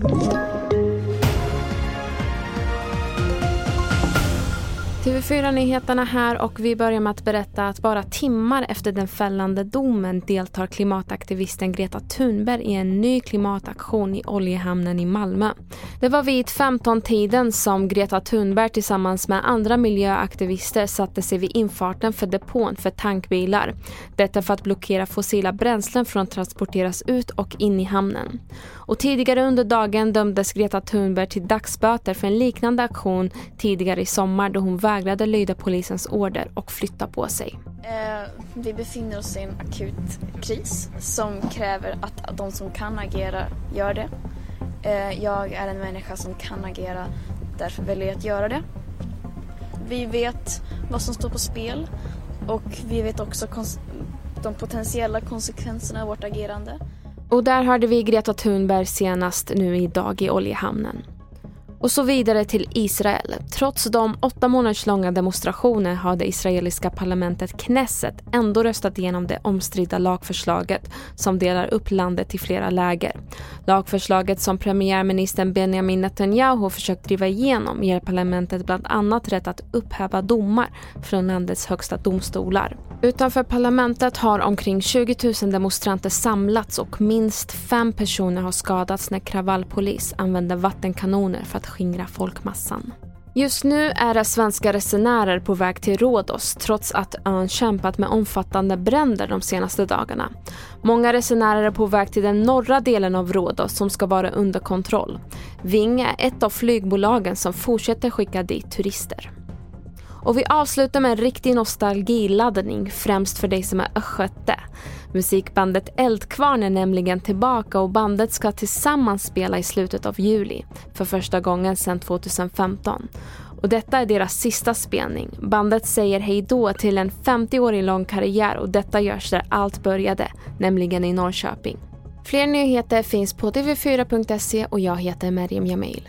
Thank you. TV4-nyheterna här och vi börjar med att berätta att bara timmar efter den fällande domen deltar klimataktivisten Greta Thunberg i en ny klimataktion i oljehamnen i Malmö. Det var vid 15-tiden som Greta Thunberg tillsammans med andra miljöaktivister satte sig vid infarten för depån för tankbilar. Detta för att blockera fossila bränslen från att transporteras ut och in i hamnen. Och tidigare under dagen dömdes Greta Thunberg till dagsböter för en liknande aktion tidigare i sommar då hon vägrade lyda polisens order och flytta på sig. Eh, vi befinner oss i en akut kris som kräver att de som kan agera gör det. Eh, jag är en människa som kan agera, därför väljer jag att göra det. Vi vet vad som står på spel och vi vet också de potentiella konsekvenserna av vårt agerande. Och där hörde vi Greta Thunberg senast nu idag i oljehamnen. Och så vidare till Israel. Trots de åtta månaders långa demonstrationer har det israeliska parlamentet Knesset ändå röstat igenom det omstridda lagförslaget som delar upp landet i flera läger. Lagförslaget som premiärministern Benjamin Netanyahu försökt driva igenom ger parlamentet bland annat rätt att upphäva domar från landets högsta domstolar. Utanför parlamentet har omkring 20 000 demonstranter samlats och minst fem personer har skadats när kravallpolis använde vattenkanoner för att skingra folkmassan. Just nu är det svenska resenärer på väg till Rhodos trots att ön kämpat med omfattande bränder de senaste dagarna. Många resenärer är på väg till den norra delen av Rhodos som ska vara under kontroll. Ving är ett av flygbolagen som fortsätter skicka dit turister. Och vi avslutar med en riktig nostalgiladdning främst för dig som är östgöte. Musikbandet Eldkvarn är nämligen tillbaka och bandet ska tillsammans spela i slutet av juli för första gången sedan 2015. Och detta är deras sista spelning. Bandet säger hej då till en 50-årig lång karriär och detta görs där allt började, nämligen i Norrköping. Fler nyheter finns på tv4.se och jag heter Meriem Jamil.